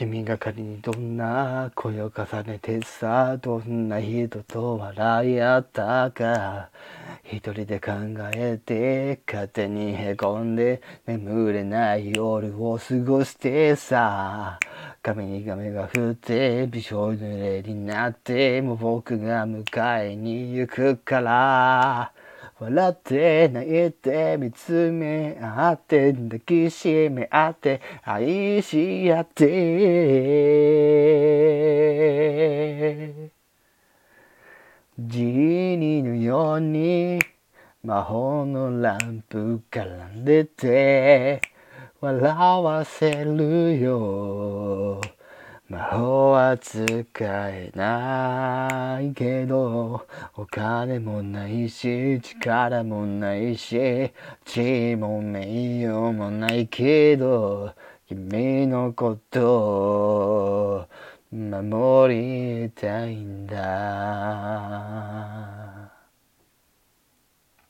君が仮にどんな声を重ねてさどんな人と笑い合ったか一人で考えて勝手にへこんで眠れない夜を過ごしてさ髪に髪が降ってびしょ濡れになってもう僕が迎えに行くから。笑って泣いて見つめ合って抱きしめ合って愛し合って。ジーニーのように魔法のランプ絡んでて笑わせるよ。魔法使えないけどお金もないし力もないし地位も名誉もないけど君のことを守りたいんだ。